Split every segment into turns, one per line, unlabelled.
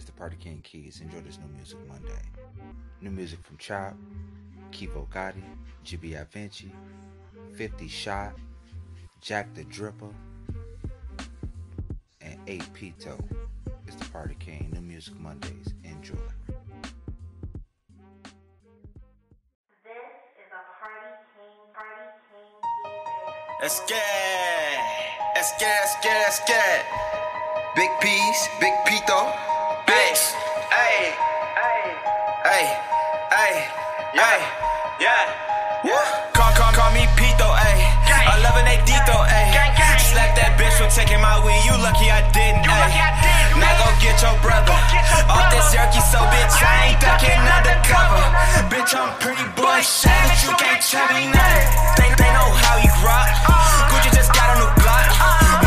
It's the Party King Keys. Enjoy this new music Monday. New music from Chop, Kivo Gotti, GB Vinci, 50 Shot, Jack the Dripper, and 8 Pito. It's the Party King. New music Mondays. Enjoy.
Let's get, let's get, let's get, let's get. Big piece, Big Pito, bitch. Hey, hey, hey, hey, hey, yeah. Call, call, call me Pito, ayy. I love an Adito, ayy. Slap that bitch for taking my weed. You lucky I didn't, ayy. Now go get your brother. Off this jerky, so bitch, I ain't ducking undercover. Bitch, I'm pretty boy, shit, you can't tell me nothing. They, they know how you rock. Gucci just got a new block.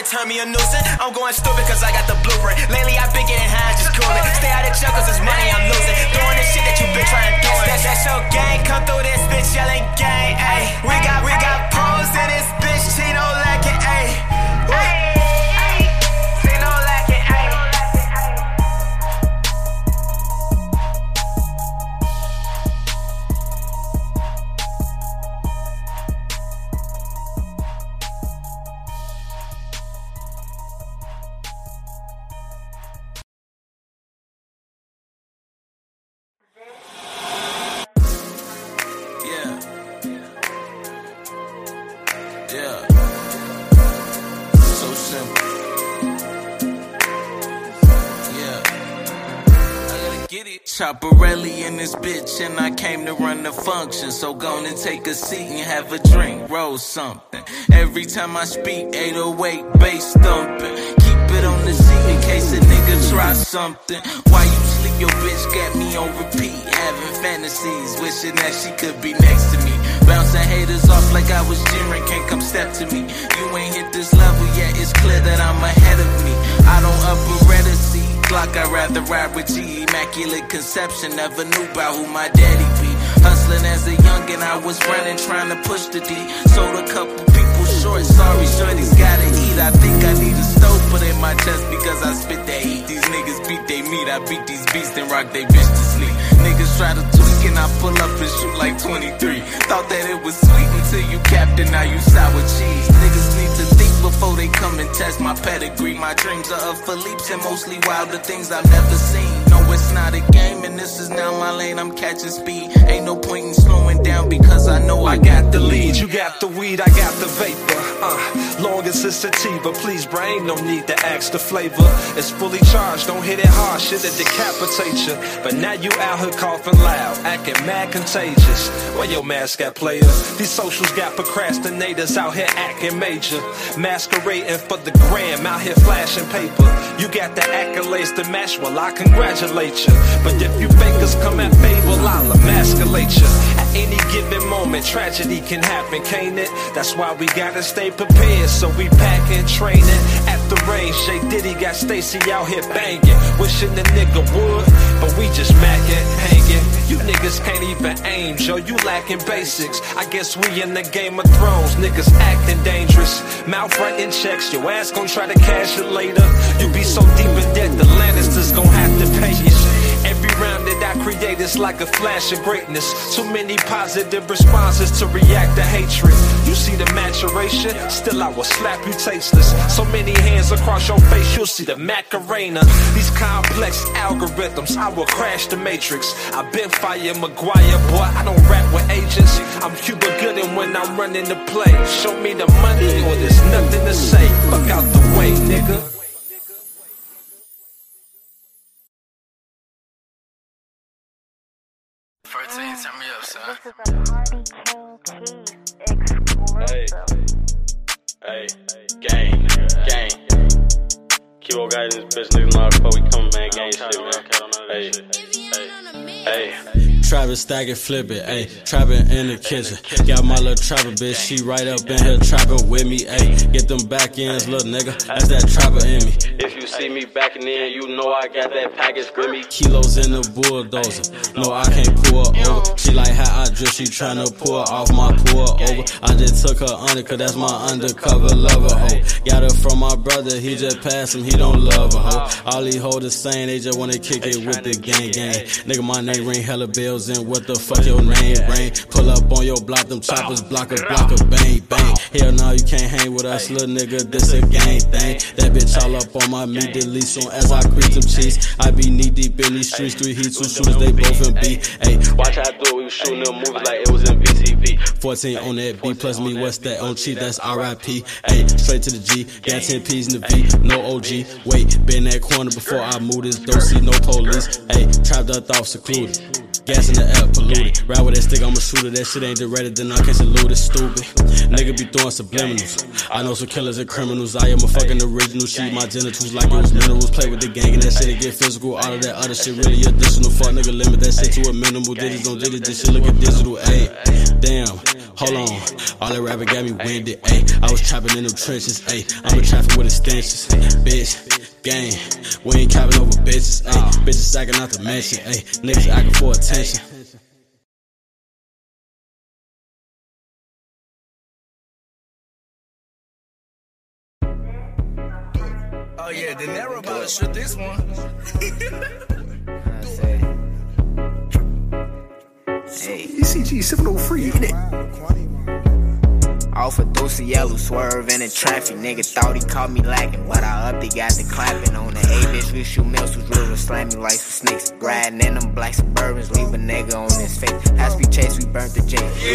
Shit turn me a nuisance. I'm going stupid cause I got the blueprint. Lately I've been getting high, just coolin'. Stay out of jail cause it's money I'm losing. Doing this shit that you been trying to do. That's that show gang. Come through this bitch Chopperelli in this bitch, and I came to run the function. So go and take a seat and have a drink, roll something. Every time I speak, 808 bass thumping. Keep it on the seat in case a nigga try something. Why you sleep, your bitch got me on repeat. Fantasies, wishing that she could be next to me. Bouncing haters off like I was Jiren, can't come step to me. You ain't hit this level yet, it's clear that I'm ahead of me. I don't upper a C Glock, I'd rather ride with G. Immaculate conception, never knew about who my daddy be. Hustling as a youngin', I was running, trying to push the D. Sold a couple short, sorry, shorty's gotta eat. I think I need a stove put in my chest because I spit that heat. These niggas beat they meat, I beat these beasts and rock they bitch to sleep. Niggas try to tweak and I pull up and shoot like 23. Thought that it was sweet until you capped it, now you sour cheese. Niggas need to think before they come and test my pedigree. My dreams are of Philippe's and mostly wilder things I've never seen. No, it's not a game, and this is now my lane. I'm catching speed. Ain't no point in slowing down because I know I got the lead.
You got the weed, I got the vapor. Uh, long as it's sativa, please, brain, no need to ask the flavor. It's fully charged, don't hit it hard, shit that decapitate you. But now you out here coughing loud, acting mad contagious. Where your mask got, player? These socials got procrastinators out here acting major. Masquerading for the gram, out here flashing paper. You got the accolades to match, well, I congratulate you. But if you fakers come at fable, I'll emasculate you. At any given moment, tragedy can happen, can't it? That's why we gotta stay prepared, so we packing, training. At the range, Shay Diddy got Stacy out here banging. Wishing the nigga would, but we just macking, hanging. You niggas can't even aim, Joe, you lacking basics. I guess we in the Game of Thrones, niggas acting dangerous. Mouth writing checks, your ass gon' try to cash it later. You be so deep in debt, the Lannisters gon' have to
just like a flash of greatness. Too many positive responses to react to hatred. You see the maturation, still I will slap you tasteless. So many hands across your face, you'll see the Macarena. These complex algorithms, I will crash the matrix. I've been fire Maguire, boy, I don't rap with agents. I'm Cuba Gooding when I'm running the play. Show me the money or there's nothing to say. Fuck out the way, nigga.
Son.
Hey, hey, gang, gang. Keep on guiding this bitch, niggas how we coming, man. Gang shit, man. Hey, hey.
Travis stack it, flip it, ayy. Trapping in the kitchen. Got my little trapper bitch, she right up in here trapping with me, ayy. Get them back ends, little nigga. That's that trapper in me.
You see me backing in, you know I got that package grimy.
Kilos in the bulldozer. No, I can't pull her over. She like how I drip, she tryna pull off my pull over. I just took her under, cause that's my undercover lover, hoe. Got her from my brother, he just passed him, he don't love her, hoe. All these hoes the same, they just wanna kick it with the gang gang. Nigga, my name ring hella bells and what the fuck your name ring? Pull up on your block, them choppers block a block a bang bang. Hell no, you can't hang with us, little nigga, this a gang thing. That bitch all up on my meat, delete soon as I creep them cheese. I be knee deep in these streets, three heat, two shooters, they both in B. Hey,
Watch how I do it, we was shooting them movies like it was in BTV.
14 on that B plus me, what's that on cheat? That's RIP. Hey, straight to the G, got 10 P's in the V, no OG. Wait, been that corner before I move this, don't see no police. Hey, trapped up off secluded. Gas in the air, polluted. Ride with that stick, I'm a shooter. That shit ain't directed, then I can't salute it. Stupid. Nigga be throwing subliminals. I know some killers and criminals. I am a fucking original. Sheet my genitals like it was minerals. Play with the gang and that shit, it get physical. All of that other shit really additional. Fuck nigga, limit that shit to a minimal. Digits don't digits, this shit look at digital. Ayy, damn. Hold on. All that rapping got me winded. Ayy, I was trapping in them trenches. Ayy, I'm a traffic with extensions. Bitch. Gang, we ain't capping over bitches, ayy. Oh. Bitches acting out to mention, ayy. Niggas acting for attention.
Oh yeah, De Niro about to shoot this one.
Hey. ECG 703, ain't it?
Off a deuce yellow swerving in traffic. Nigga thought he caught me lacking, but I up, he got the clapping on the A bitch. We shoot mills, was real, slammy like some snakes. Riding in them black suburbans, leave a nigga on his face. As we chase, we burnt the J. We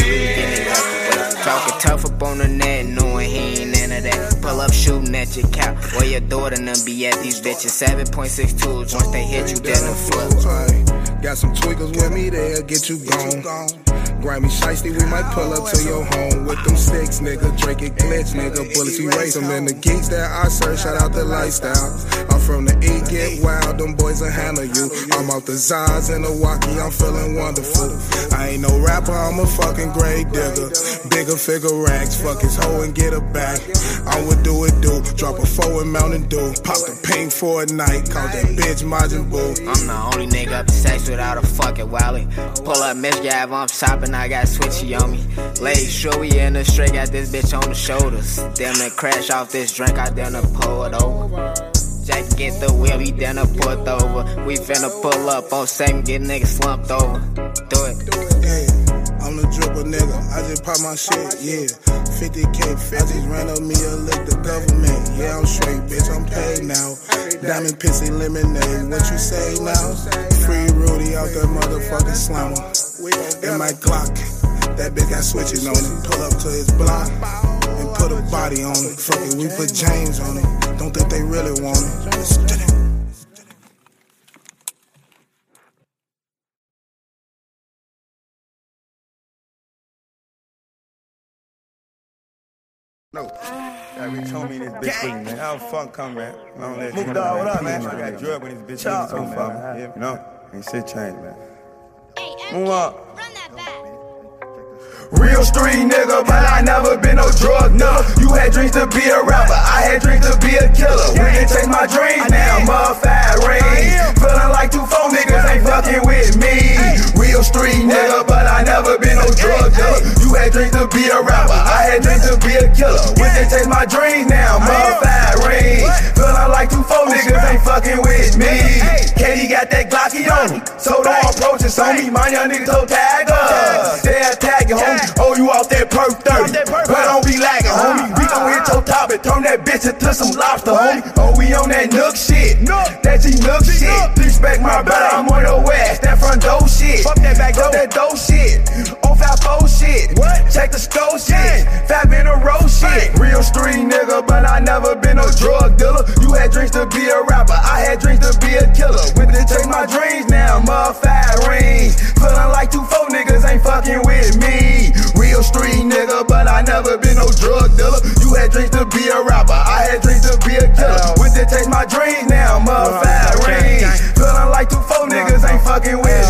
the. Talking tough up on the net, knowing he ain't into that. Pull up shooting at your cap. Where your daughter done be at these bitches. 7.62s, once they hit you, then the flip.
Got some tweakers with me, they'll get you gone. Grimy shiesty, we might pull up to your home with them sticks, nigga. Drake it glitch, nigga. Bullets erase them. And the geeks that I serve, shout out the lifestyle. I'm from the E, get wild, them boys will handle you. I'm out the Zaz and the Walkie, I'm feeling wonderful. I ain't no rapper, I'm a fucking grave digger. Bigger figure racks, fuck his hoe and get her back. I would do it, do. Drop a four in Mountain Dew. Pop the pink for a night, call that bitch Majin Buu.
I'm the only nigga up to sex without a fucking wallet. Pull up Miss Gav, I'm shopping, I got switchy on me. Legs sure we in the straight, got this bitch on the shoulders. Damn it, crash off this drink, I damn to pull it over. Jack get the wheel, he down to put over. We finna pull up on same, get niggas slumped over. Do it.
I'm the dribble nigga. I just pop my shit, yeah. 50k, I just ran up me a lick the government. Yeah, I'm straight, bitch, I'm paid now. Diamond pissy lemonade, what you say now? Free Rudy out that motherfucking slammer. In my Glock, that bitch got switches on it. Pull up to his block and put a body on it. Fuck it, we put James on it. Don't think they really want it.
Got Rich homie in this bitch with man. How the fuck come, man? I don't let
Move dog, what up, man?
I got drug in this bitch
Chop,
niggas so
man.
far, man. You know? Ain't shit changed, man. Move up.
Real street nigga, but I never been no drug nigga. You had dreams to be a rapper, I had dreams to be a killer. We can chase my dreams now, motherfucker range. Feeling like two phone niggas ain't fucking with me. Real street nigga, but I never been no drug dealer. You had dreams to be a rapper, I had dreams my dreams now, motherfucker range. Feeling like two four niggas ain't fucking with me. Katie got that Glocky on me. So don't approach us on me. My young niggas so tag us. They attack you, homie. Oh, you off that perk 30. But don't be lagging, homie. We gon' hit your top and turn that bitch into some lobster, homie. Oh, we on that nook shit. That G nook shit. Respect my brother, I'm on the west. That front door shit. Fuck that back door. that door shit. On fat four shit. What? Check the stove shit. Street nigga, but I never been no drug dealer. You had dreams to be a rapper. I had dreams to be a killer. When they take my dreams now, motherfucker rings. Feeling like two four niggas ain't fucking with me. Real street nigga, but I never been no drug dealer. You had dreams to be a rapper. I had dreams to be a killer. When they take my dreams now, motherfucker rings. Feeling like two four niggas ain't fucking with me.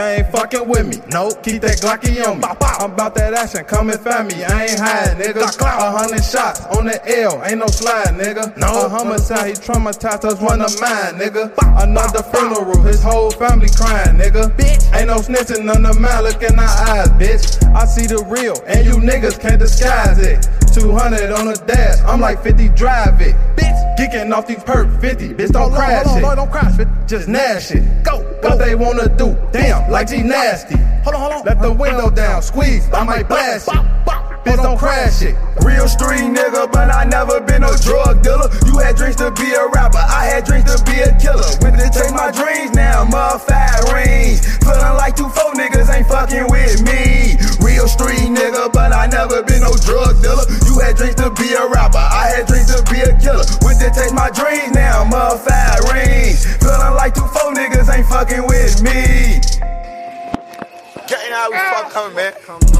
They ain't fucking with me. Nope, keep that Glocky on me. I'm about that action, come and find me. I ain't hiding, nigga. A hundred shots on the L, ain't no slide, nigga. No. A homicide, he traumatized us one of mine, nigga. Another funeral, his whole family crying, nigga. Bitch, ain't no snitching, none of mine look in our eyes, bitch. I see the real, and you niggas can't disguise it. 200 on the dash, I'm like 50, drive it. Bitch, geeking off these perp 50, bitch, don't crash it. Don't crash it, just nash it. Go, what they wanna do, damn, like G nasty. Hold on, hold on. Let the window down, squeeze, I might blast it. Bitch, don't crash it.
Real street nigga, but I never been no drug dealer. You had dreams to be a rapper, I had dreams to be a killer. When they take my dreams now, motherfucker rings. Feeling like two four niggas ain't fucking with me. Real street nigga, but I never been no drug dealer. You had dreams to be a rapper, I had dreams to be a killer. When they take my dreams now, motherfucker rings. Feeling like two four niggas ain't fucking with me.
Getting out, we ah. fuck coming, man.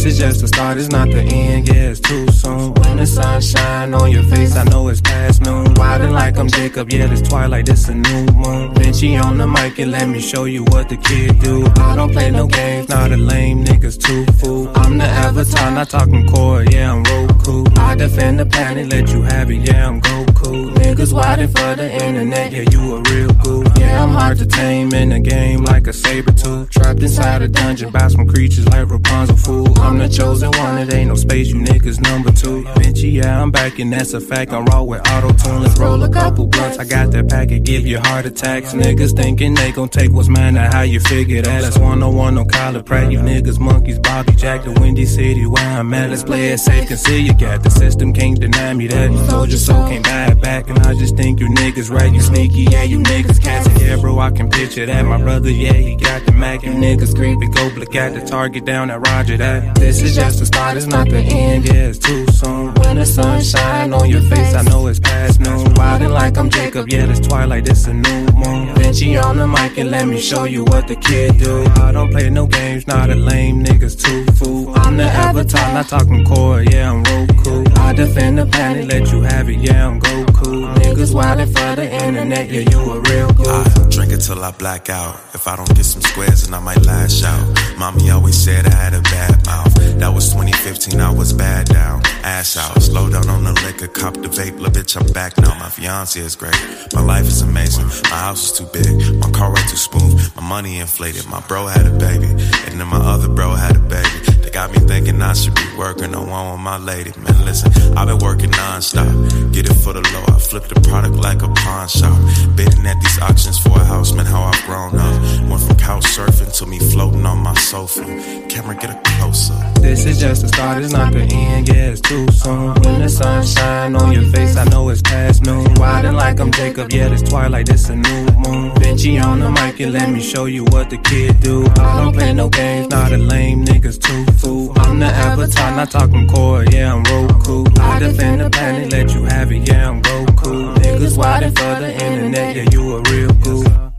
This is just the start, it's not the end, yeah, it's too soon. When the sun shine on your face, I know it's past noon. Wildin' like I'm Jacob, yeah, this twilight, this a new moon. Benchy on the mic and let me show you what the kid do. I don't play no games, not a lame niggas too fool. I'm the avatar, not talking core, yeah, I'm Roku. I defend the planet, let you have it, yeah, I'm Goku. Niggas wildin' for the internet, yeah, you a real cool. Yeah, I'm hard to tame in the game like a saber tooth. Trapped inside a dungeon by some creatures like Rapunzel fool. I'm the chosen one, it ain't no space, you niggas number two. Benchy, yeah, I'm back and that's a fact. I'm raw with auto tune. Let's roll a couple blunts. I got that packet, give you heart attacks. Niggas thinking they gon' take what's mine, now how you figure that? That's 101 on Kyler Pratt. You niggas monkeys, Bobby Jack, the Windy City where I'm at. Let's play it safe, see you got the system, can't deny me that. Your soul can't buy back, and I just think you niggas right. You sneaky, yeah, you niggas catching, yeah, bro. I can picture that. My brother, yeah, he got the Mac. You niggas creepy, go blick at the target down at Roger that. This is just the start, it's not the end, yeah, it's too soon. When the sun shine on your face, I know it's past noon. Wildin' like I'm Jacob, yeah, it's twilight, this a new moon. Benchy on the mic and let me show you what the kid do. I don't play no games, not a lame niggas too fool. I'm the avatar, not talking core, yeah, I'm Roku. I defend the planet, let you have it, yeah, I'm Goku. Niggas wildin' for the internet, yeah, you a real goof.
I drink it till I black out. If I don't get some squares, then I might lash out. Mommy always said I had a bad mouth. That was 2015, I was bad down. Ass out, slow down on the liquor, cop the vape, little bitch, I'm back now. My fiance is great. My life is amazing. My house is too big. My car ride too smooth. My money inflated. My bro had a baby. And then my other bro had a baby. Got me thinking I should be working on one with my lady. Man, listen, I've been working non-stop. Get it for the low. I flip the product like a pawn shop. Bidding at these auctions for a house, man, how I've grown up. Went from couch surfing to me floating on my sofa. Camera, get a closer.
This is just the start, it's not the end, yeah, it's too soon. When the sun shine on your face, I know it's past noon. Wildin' like I'm Jacob, yeah, it's twilight, it's a new moon. Benchy on the mic and let me show you what the kid do. I don't play no games, not a lame niggas too fool. I'm the avatar, not talking core, yeah, I'm Roku. I defend the planet, let you have it, yeah, I'm Goku. Niggas wildin' for the internet, yeah, you a real goo.